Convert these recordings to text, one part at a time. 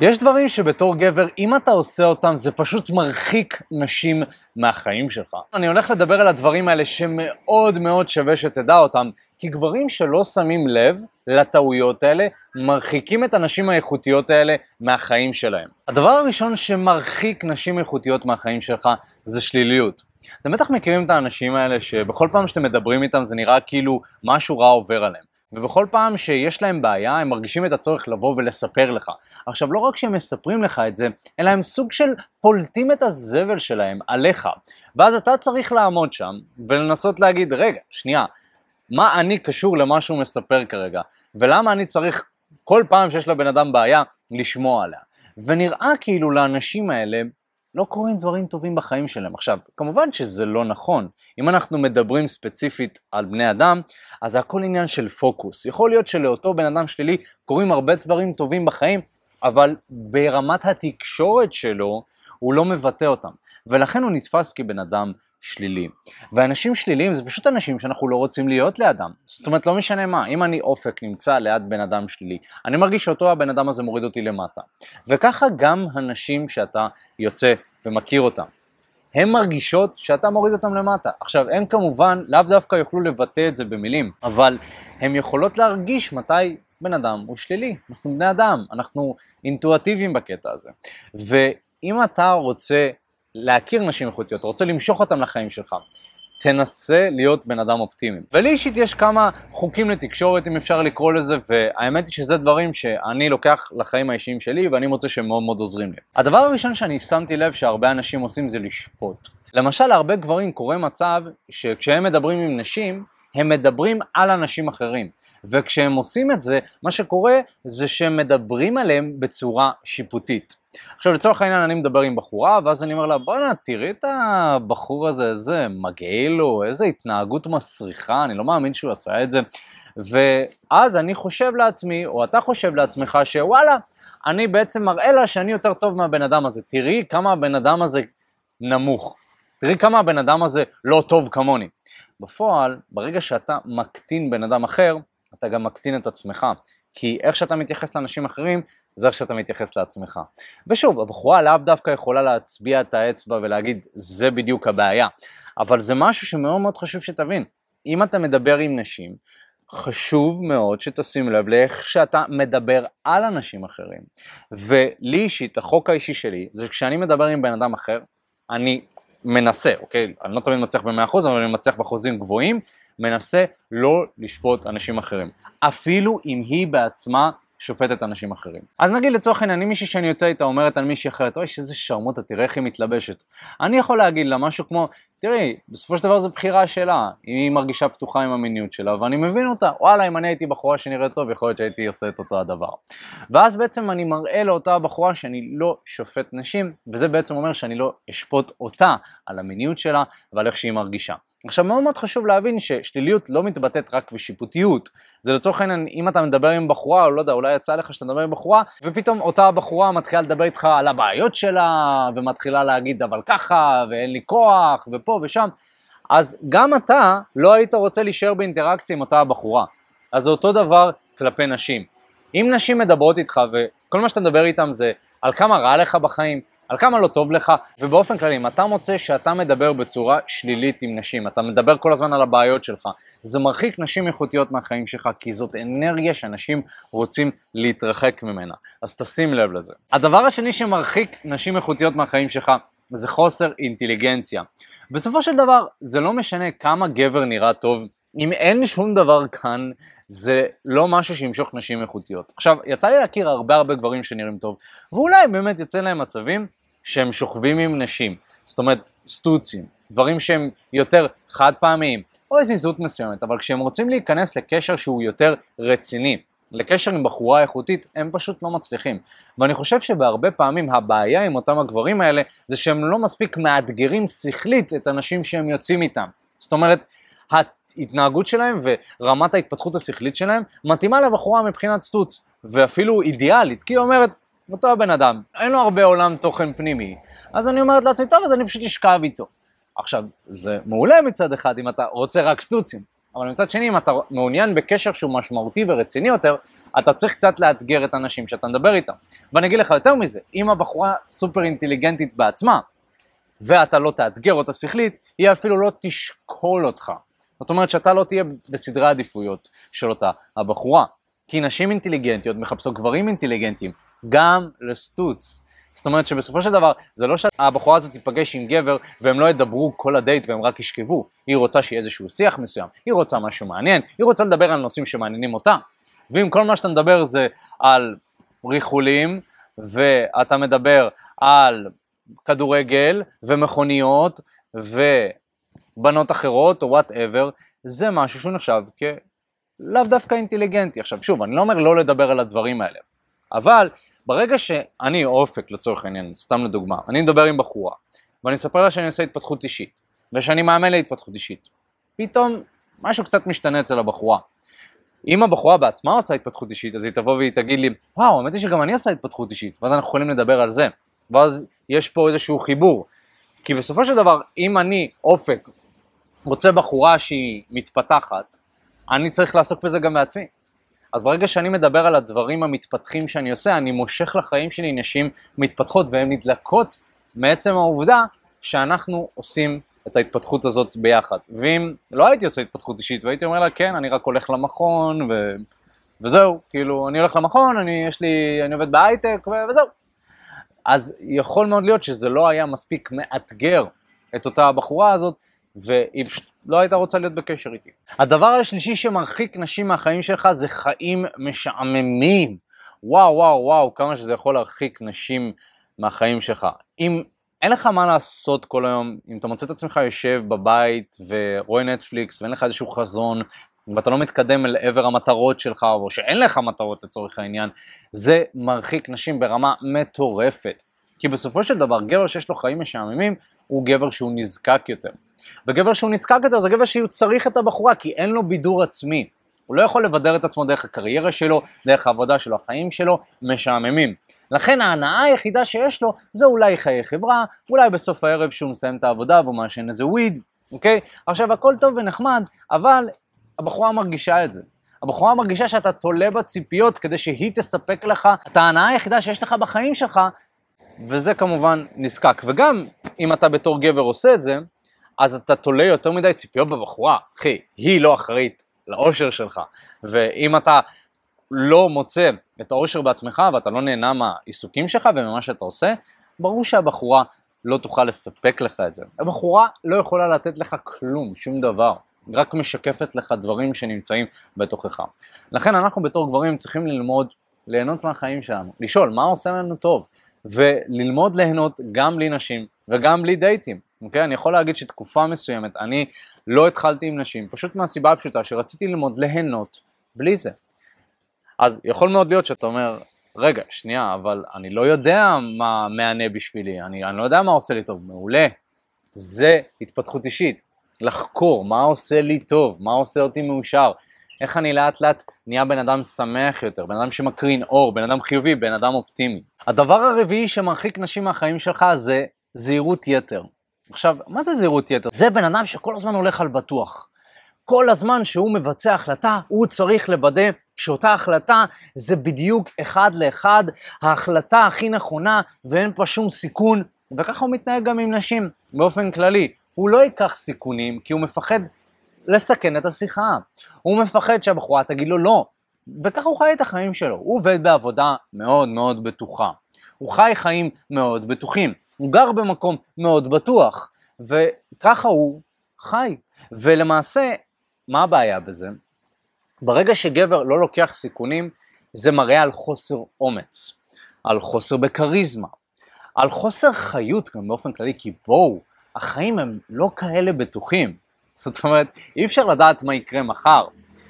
יש דברים שבתור גבר, אם אתה עושה אותם, זה פשוט מרחיק נשים מהחיים שלך. אני הולך לדבר על הדברים האלה שמאוד מאוד שווה שתדע אותם, כי גברים שלא שמים לב לטעויות האלה, מרחיקים את הנשים האיכותיות האלה מהחיים שלהם. הדבר הראשון שמרחיק נשים איכותיות מהחיים שלך זה שליליות. אתם בטח מכירים את האנשים האלה שבכל פעם שאתם מדברים איתם זה נראה כאילו משהו רע עובר עליהם. ובכל פעם שיש להם בעיה, הם מרגישים את הצורך לבוא ולספר לך. עכשיו, לא רק שהם מספרים לך את זה, אלא הם סוג של פולטים את הזבל שלהם עליך. ואז אתה צריך לעמוד שם ולנסות להגיד, רגע, שנייה, מה אני קשור למה שהוא מספר כרגע? ולמה אני צריך כל פעם שיש לבן אדם בעיה, לשמוע עליה? ונראה כאילו לאנשים האלה לא קורים דברים טובים בחיים שלהם. עכשיו, כמובן שזה לא נכון. אם אנחנו מדברים ספציפית על בני אדם, אז זה הכל עניין של פוקוס. יכול להיות שלאותו בן אדם שלילי קורים הרבה דברים טובים בחיים, אבל ברמת התקשורת שלו, הוא לא מבטא אותם. ולכן הוא נתפס כבן אדם שלילי. ואנשים שליליים זה פשוט אנשים שאנחנו לא רוצים להיות לידם. זאת אומרת, לא משנה מה, אם אני אופק נמצא ליד בן אדם שלילי, אני מרגיש שאותו הבן אדם הזה מוריד אותי למטה. וככה גם הנשים שאתה יוצא ומכיר אותם. הן מרגישות שאתה מוריד אותם למטה. עכשיו, הן כמובן לאו דווקא יוכלו לבטא את זה במילים, אבל הן יכולות להרגיש מתי בן אדם הוא שלילי. אנחנו בני אדם, אנחנו אינטואטיביים בקטע הזה. ואם אתה רוצה להכיר נשים איכותיות, רוצה למשוך אותן לחיים שלך, תנסה להיות בן אדם אופטימי. ולי אישית יש כמה חוקים לתקשורת, אם אפשר לקרוא לזה, והאמת היא שזה דברים שאני לוקח לחיים האישיים שלי, ואני מוצא שהם מאוד מאוד עוזרים לי. הדבר הראשון שאני שמתי לב שהרבה אנשים עושים זה לשפוט. למשל, להרבה גברים קורה מצב שכשהם מדברים עם נשים, הם מדברים על אנשים אחרים. וכשהם עושים את זה, מה שקורה זה שהם מדברים עליהם בצורה שיפוטית. עכשיו לצורך העניין אני מדבר עם בחורה, ואז אני אומר לה, בואנה, תראי את הבחור הזה, איזה מגעיל לו, איזה התנהגות מסריחה, אני לא מאמין שהוא עשה את זה. ואז אני חושב לעצמי, או אתה חושב לעצמך, שוואלה, אני בעצם מראה לה שאני יותר טוב מהבן אדם הזה. תראי כמה הבן אדם הזה נמוך. תראי כמה הבן אדם הזה לא טוב כמוני. בפועל, ברגע שאתה מקטין בן אדם אחר, אתה גם מקטין את עצמך. כי איך שאתה מתייחס לאנשים אחרים, זה איך שאתה מתייחס לעצמך. ושוב, הבחורה לאו דווקא יכולה להצביע את האצבע ולהגיד, זה בדיוק הבעיה. אבל זה משהו שמאוד מאוד חשוב שתבין. אם אתה מדבר עם נשים, חשוב מאוד שתשים לב לאיך שאתה מדבר על אנשים אחרים. ולי אישית, החוק האישי שלי, זה כשאני מדבר עם בן אדם אחר, אני מנסה, אוקיי? אני לא תמיד מצליח ב-100%, אבל אני מצליח באחוזים גבוהים, מנסה לא לשפוט אנשים אחרים. אפילו אם היא בעצמה שופטת אנשים אחרים. אז נגיד לצורך העניין, אם מישהי שאני יוצא איתה אומרת על מישהי אחרת, אוי, שאיזה שרמוטה, תראה איך היא מתלבשת. אני יכול להגיד לה משהו כמו, תראי, בסופו של דבר זו בחירה שלה, אם היא מרגישה פתוחה עם המיניות שלה, ואני מבין אותה, וואלה, אם אני הייתי בחורה שנראית טוב, יכול להיות שהייתי עושה את אותו הדבר. ואז בעצם אני מראה לאותה בחורה שאני לא שופט נשים, וזה בעצם אומר שאני לא אשפוט אותה על המיניות שלה ועל איך שהיא מרגישה. עכשיו מאוד מאוד חשוב להבין ששליליות לא מתבטאת רק בשיפוטיות. זה לצורך העניין, אם אתה מדבר עם בחורה, או לא יודע, אולי יצא לך שאתה מדבר עם בחורה, ופתאום אותה בחורה מתחילה לדבר איתך על הבעיות שלה, ומתחילה להגיד אבל ככה, ואין לי כוח, ופה ושם, אז גם אתה לא היית רוצה להישאר באינטראקציה עם אותה הבחורה. אז זה אותו דבר כלפי נשים. אם נשים מדברות איתך וכל מה שאתה מדבר איתם זה על כמה רע לך בחיים, על כמה לא טוב לך, ובאופן כללי, אם אתה מוצא שאתה מדבר בצורה שלילית עם נשים, אתה מדבר כל הזמן על הבעיות שלך, זה מרחיק נשים איכותיות מהחיים שלך, כי זאת אנרגיה שאנשים רוצים להתרחק ממנה, אז תשים לב לזה. הדבר השני שמרחיק נשים איכותיות מהחיים שלך, זה חוסר אינטליגנציה. בסופו של דבר, זה לא משנה כמה גבר נראה טוב, אם אין שום דבר כאן, זה לא משהו שימשוך נשים איכותיות. עכשיו, יצא לי להכיר הרבה הרבה גברים שנראים טוב, ואולי באמת יוצא להם מצבים שהם שוכבים עם נשים, זאת אומרת סטוצים, דברים שהם יותר חד פעמיים, או איזו זהות מסוימת, אבל כשהם רוצים להיכנס לקשר שהוא יותר רציני, לקשר עם בחורה איכותית, הם פשוט לא מצליחים. ואני חושב שבהרבה פעמים הבעיה עם אותם הגברים האלה, זה שהם לא מספיק מאתגרים שכלית את הנשים שהם יוצאים איתם. זאת אומרת, ההתנהגות שלהם ורמת ההתפתחות השכלית שלהם מתאימה לבחורה מבחינת סטוץ, ואפילו אידיאלית, כי היא אומרת, אותו הבן אדם, אין לו הרבה עולם תוכן פנימי, אז אני אומרת לעצמי, טוב, אז אני פשוט אשכב איתו. עכשיו, זה מעולה מצד אחד אם אתה רוצה רק סטוצים, אבל מצד שני, אם אתה מעוניין בקשר שהוא משמעותי ורציני יותר, אתה צריך קצת לאתגר את האנשים שאתה מדבר איתם. ואני אגיד לך יותר מזה, אם הבחורה סופר אינטליגנטית בעצמה, ואתה לא תאתגר אותה שכלית, היא אפילו לא תשקול אותך. זאת אומרת שאתה לא תהיה בסדרי העדיפויות של אותה הבחורה. כי נשים אינטליגנטיות מחפשות גברים אינטליגנטים, גם לסטוץ. זאת אומרת שבסופו של דבר, זה לא שהבחורה הזאת תיפגש עם גבר והם לא ידברו כל הדייט והם רק ישכבו. היא רוצה שיהיה איזשהו שיח מסוים, היא רוצה משהו מעניין, היא רוצה לדבר על נושאים שמעניינים אותה. ואם כל מה שאתה מדבר זה על ריחולים, ואתה מדבר על כדורגל ומכוניות ובנות אחרות או וואטאבר, זה משהו שהוא נחשב כלאו דווקא אינטליגנטי. עכשיו שוב, אני לא אומר לא לדבר על הדברים האלה, אבל ברגע שאני אופק לצורך העניין, סתם לדוגמה, אני מדבר עם בחורה ואני אספר לה שאני עושה התפתחות אישית ושאני מאמן להתפתחות אישית, פתאום משהו קצת משתנה אצל הבחורה. אם הבחורה בעצמה עושה התפתחות אישית, אז היא תבוא והיא תגיד לי, וואו, האמת היא שגם אני עושה התפתחות אישית, ואז אנחנו יכולים לדבר על זה, ואז יש פה איזשהו חיבור. כי בסופו של דבר, אם אני, אופק, רוצה בחורה שהיא מתפתחת, אני צריך לעסוק בזה גם בעצמי. אז ברגע שאני מדבר על הדברים המתפתחים שאני עושה, אני מושך לחיים שלי נשים מתפתחות והן נדלקות מעצם העובדה שאנחנו עושים את ההתפתחות הזאת ביחד. ואם לא הייתי עושה התפתחות אישית והייתי אומר לה, כן, אני רק הולך למכון ו... וזהו, כאילו, אני הולך למכון, אני, יש לי, אני עובד בהייטק ו... וזהו. אז יכול מאוד להיות שזה לא היה מספיק מאתגר את אותה הבחורה הזאת, והיא פשוט לא הייתה רוצה להיות בקשר איתי. הדבר השלישי שמרחיק נשים מהחיים שלך זה חיים משעממים. וואו, וואו, וואו, כמה שזה יכול להרחיק נשים מהחיים שלך. אם אין לך מה לעשות כל היום, אם אתה מוצא את עצמך יושב בבית ורואה נטפליקס ואין לך איזשהו חזון ואתה לא מתקדם אל עבר המטרות שלך או שאין לך מטרות לצורך העניין, זה מרחיק נשים ברמה מטורפת. כי בסופו של דבר גבר שיש לו חיים משעממים הוא גבר שהוא נזקק יותר. וגבר שהוא נזקק יותר זה גבר שהוא צריך את הבחורה כי אין לו בידור עצמי. הוא לא יכול לבדר את עצמו דרך הקריירה שלו, דרך העבודה שלו, החיים שלו משעממים. לכן ההנאה היחידה שיש לו זה אולי חיי חברה, אולי בסוף הערב שהוא מסיים את העבודה והוא מעשן איזה וויד, אוקיי? עכשיו הכל טוב ונחמד, אבל הבחורה מרגישה את זה. הבחורה מרגישה שאתה תולה בציפיות כדי שהיא תספק לך את ההנאה היחידה שיש לך בחיים שלך, וזה כמובן נזקק. וגם אם אתה בתור גבר עושה את זה, אז אתה תולה יותר מדי ציפיות בבחורה. אחי, היא לא אחראית לאושר שלך. ואם אתה לא מוצא את האושר בעצמך ואתה לא נהנה מהעיסוקים שלך וממה שאתה עושה, ברור שהבחורה לא תוכל לספק לך את זה. הבחורה לא יכולה לתת לך כלום, שום דבר. רק משקפת לך דברים שנמצאים בתוכך. לכן אנחנו בתור גברים צריכים ללמוד ליהנות מהחיים שלנו, לשאול מה עושה לנו טוב, וללמוד ליהנות גם בלי נשים וגם בלי דייטים. אוקיי? אני יכול להגיד שתקופה מסוימת אני לא התחלתי עם נשים, פשוט מהסיבה הפשוטה שרציתי ללמוד ליהנות בלי זה. אז יכול מאוד להיות שאתה אומר, רגע, שנייה, אבל אני לא יודע מה מהנה בשבילי, אני, אני לא יודע מה עושה לי טוב, מעולה. זה התפתחות אישית, לחקור מה עושה לי טוב, מה עושה אותי מאושר, איך אני לאט לאט נהיה בן אדם שמח יותר, בן אדם שמקרין אור, בן אדם חיובי, בן אדם אופטימי. הדבר הרביעי שמרחיק נשים מהחיים שלך זה זהירות יתר. עכשיו, מה זה זהירות יתר? זה בן אדם שכל הזמן הולך על בטוח. כל הזמן שהוא מבצע החלטה, הוא צריך לוודא שאותה החלטה זה בדיוק אחד לאחד ההחלטה הכי נכונה ואין פה שום סיכון, וככה הוא מתנהג גם עם נשים באופן כללי. הוא לא ייקח סיכונים כי הוא מפחד לסכן את השיחה. הוא מפחד שהבחורה תגיד לו לא, וככה הוא חי את החיים שלו. הוא עובד בעבודה מאוד מאוד בטוחה. הוא חי חיים מאוד בטוחים. הוא גר במקום מאוד בטוח, וככה הוא חי. ולמעשה, מה הבעיה בזה? ברגע שגבר לא לוקח סיכונים, זה מראה על חוסר אומץ, על חוסר בכריזמה, על חוסר חיות גם באופן כללי, כי בואו, החיים הם לא כאלה בטוחים. זאת אומרת, אי אפשר לדעת מה יקרה מחר.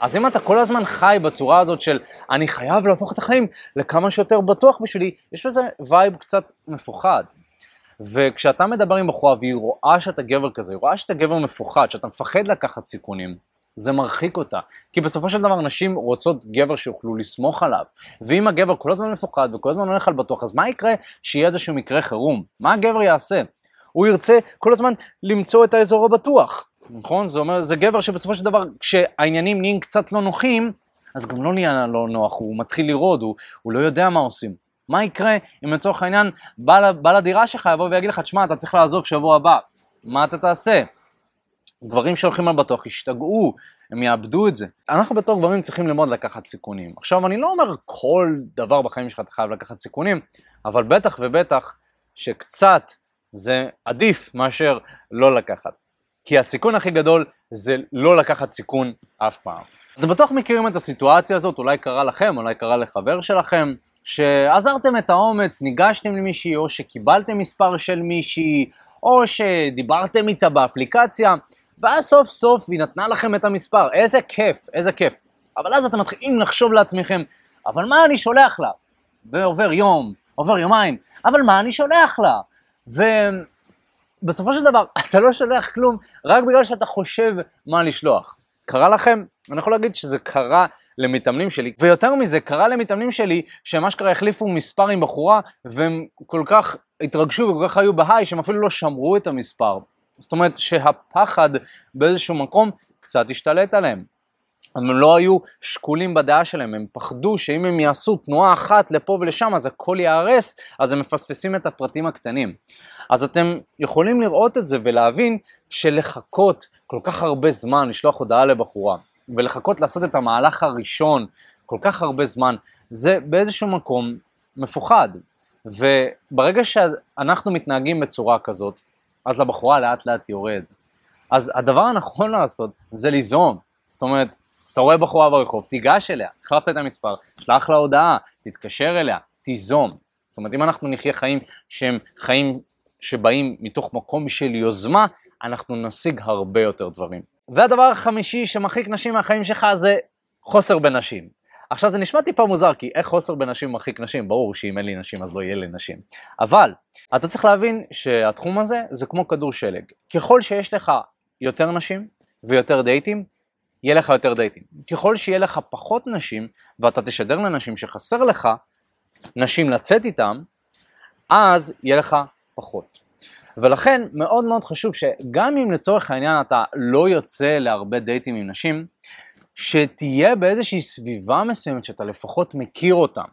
אז אם אתה כל הזמן חי בצורה הזאת של אני חייב להפוך את החיים לכמה שיותר בטוח בשבילי, יש בזה vibe קצת מפוחד. וכשאתה מדבר עם בחורה והיא רואה שאתה גבר כזה, היא רואה שאתה גבר מפוחד, שאתה מפחד לקחת סיכונים, זה מרחיק אותה. כי בסופו של דבר נשים רוצות גבר שיוכלו לסמוך עליו. ואם הגבר כל הזמן מפוחד וכל הזמן הולך על בטוח, אז מה יקרה שיהיה איזשהו מקרה חירום? מה הגבר יעשה? הוא ירצה כל הזמן למצוא את האזור הבטוח. נכון? זה אומר, זה גבר שבסופו של דבר, כשהעניינים נהיים קצת לא נוחים, אז גם לא נהיה לא נוח, הוא מתחיל לרעוד, הוא, הוא לא יודע מה עושים. מה יקרה אם לצורך העניין בעל, בעל הדירה שלך יבוא ויגיד לך, תשמע, אתה צריך לעזוב שבוע הבא, מה אתה תעשה? גברים שהולכים על בטוח ישתגעו, הם יאבדו את זה. אנחנו בתור גברים צריכים ללמוד לקחת סיכונים. עכשיו, אני לא אומר כל דבר בחיים שלך אתה חייב לקחת סיכונים, אבל בטח ובטח שקצת זה עדיף מאשר לא לקחת. כי הסיכון הכי גדול זה לא לקחת סיכון אף פעם. אתם בטוח מכירים את הסיטואציה הזאת, אולי קרה לכם, אולי קרה לחבר שלכם, שעזרתם את האומץ, ניגשתם למישהי, או שקיבלתם מספר של מישהי, או שדיברתם איתה באפליקציה, ואז סוף סוף היא נתנה לכם את המספר, איזה כיף, איזה כיף. אבל אז אתם מתחילים לחשוב לעצמכם, אבל מה אני שולח לה? ועובר יום, עובר יומיים, אבל מה אני שולח לה? ובסופו של דבר, אתה לא שולח כלום רק בגלל שאתה חושב מה לשלוח. קרה לכם? אני יכול להגיד שזה קרה למתאמנים שלי, ויותר מזה, קרה למתאמנים שלי שהם אשכרה החליפו מספר עם בחורה, והם כל כך התרגשו וכל כך היו בהיי, שהם אפילו לא שמרו את המספר. זאת אומרת שהפחד באיזשהו מקום קצת השתלט עליהם. הם לא היו שקולים בדעה שלהם, הם פחדו שאם הם יעשו תנועה אחת לפה ולשם אז הכל ייהרס, אז הם מפספסים את הפרטים הקטנים. אז אתם יכולים לראות את זה ולהבין שלחכות כל כך הרבה זמן לשלוח הודעה לבחורה, ולחכות לעשות את המהלך הראשון כל כך הרבה זמן, זה באיזשהו מקום מפוחד. וברגע שאנחנו מתנהגים בצורה כזאת, אז לבחורה לאט לאט יורד. אז הדבר הנכון לעשות זה ליזום. זאת אומרת, אתה רואה בחורה ברחוב, תיגש אליה, החלפת את המספר, שלח לה הודעה, תתקשר אליה, תיזום. זאת אומרת, אם אנחנו נחיה חיים שהם חיים שבאים מתוך מקום של יוזמה, אנחנו נשיג הרבה יותר דברים. והדבר החמישי שמרחיק נשים מהחיים שלך זה חוסר בנשים. עכשיו זה נשמע טיפה מוזר, כי איך חוסר בנשים מרחיק נשים? ברור שאם אין לי נשים אז לא יהיה לי נשים. אבל, אתה צריך להבין שהתחום הזה זה כמו כדור שלג. ככל שיש לך יותר נשים ויותר דייטים, יהיה לך יותר דייטים. ככל שיהיה לך פחות נשים, ואתה תשדר לנשים שחסר לך נשים לצאת איתם, אז יהיה לך פחות. ולכן מאוד מאוד חשוב שגם אם לצורך העניין אתה לא יוצא להרבה דייטים עם נשים, שתהיה באיזושהי סביבה מסוימת שאתה לפחות מכיר אותם,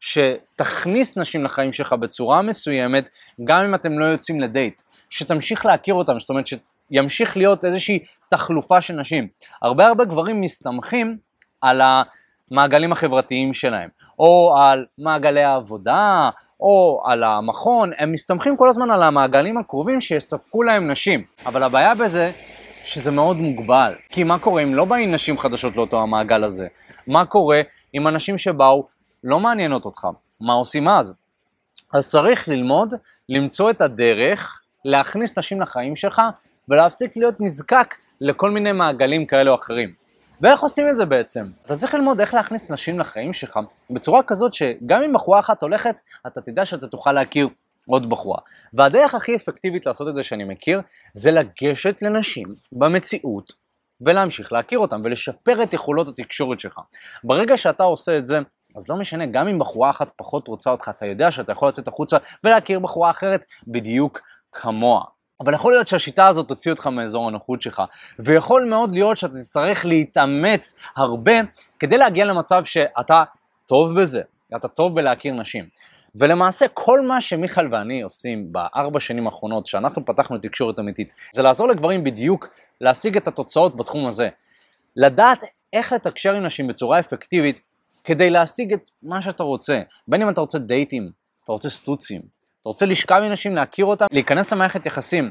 שתכניס נשים לחיים שלך בצורה מסוימת, גם אם אתם לא יוצאים לדייט, שתמשיך להכיר אותם, זאת אומרת שימשיך להיות איזושהי תחלופה של נשים. הרבה הרבה גברים מסתמכים על המעגלים החברתיים שלהם, או על מעגלי העבודה, או על המכון, הם מסתמכים כל הזמן על המעגלים הקרובים שיספקו להם נשים. אבל הבעיה בזה שזה מאוד מוגבל. כי מה קורה אם לא באים נשים חדשות לאותו המעגל הזה? מה קורה אם אנשים שבאו לא מעניינות אותך? מה עושים אז? אז צריך ללמוד, למצוא את הדרך להכניס נשים לחיים שלך ולהפסיק להיות נזקק לכל מיני מעגלים כאלה או אחרים. ואיך עושים את זה בעצם? אתה צריך ללמוד איך להכניס נשים לחיים שלך בצורה כזאת שגם אם בחורה אחת הולכת, אתה תדע שאתה תוכל להכיר עוד בחורה. והדרך הכי אפקטיבית לעשות את זה שאני מכיר, זה לגשת לנשים במציאות ולהמשיך להכיר אותם ולשפר את יכולות התקשורת שלך. ברגע שאתה עושה את זה, אז לא משנה, גם אם בחורה אחת פחות רוצה אותך, אתה יודע שאתה יכול לצאת החוצה ולהכיר בחורה אחרת בדיוק כמוה. אבל יכול להיות שהשיטה הזאת תוציא אותך מאזור הנוחות שלך, ויכול מאוד להיות שאתה תצטרך להתאמץ הרבה כדי להגיע למצב שאתה טוב בזה, אתה טוב בלהכיר נשים. ולמעשה כל מה שמיכאל ואני עושים בארבע שנים האחרונות שאנחנו פתחנו תקשורת אמיתית, זה לעזור לגברים בדיוק להשיג את התוצאות בתחום הזה. לדעת איך לתקשר עם נשים בצורה אפקטיבית כדי להשיג את מה שאתה רוצה. בין אם אתה רוצה דייטים, אתה רוצה סטוצים, אתה רוצה לשכב עם נשים, להכיר אותם, להיכנס למערכת יחסים.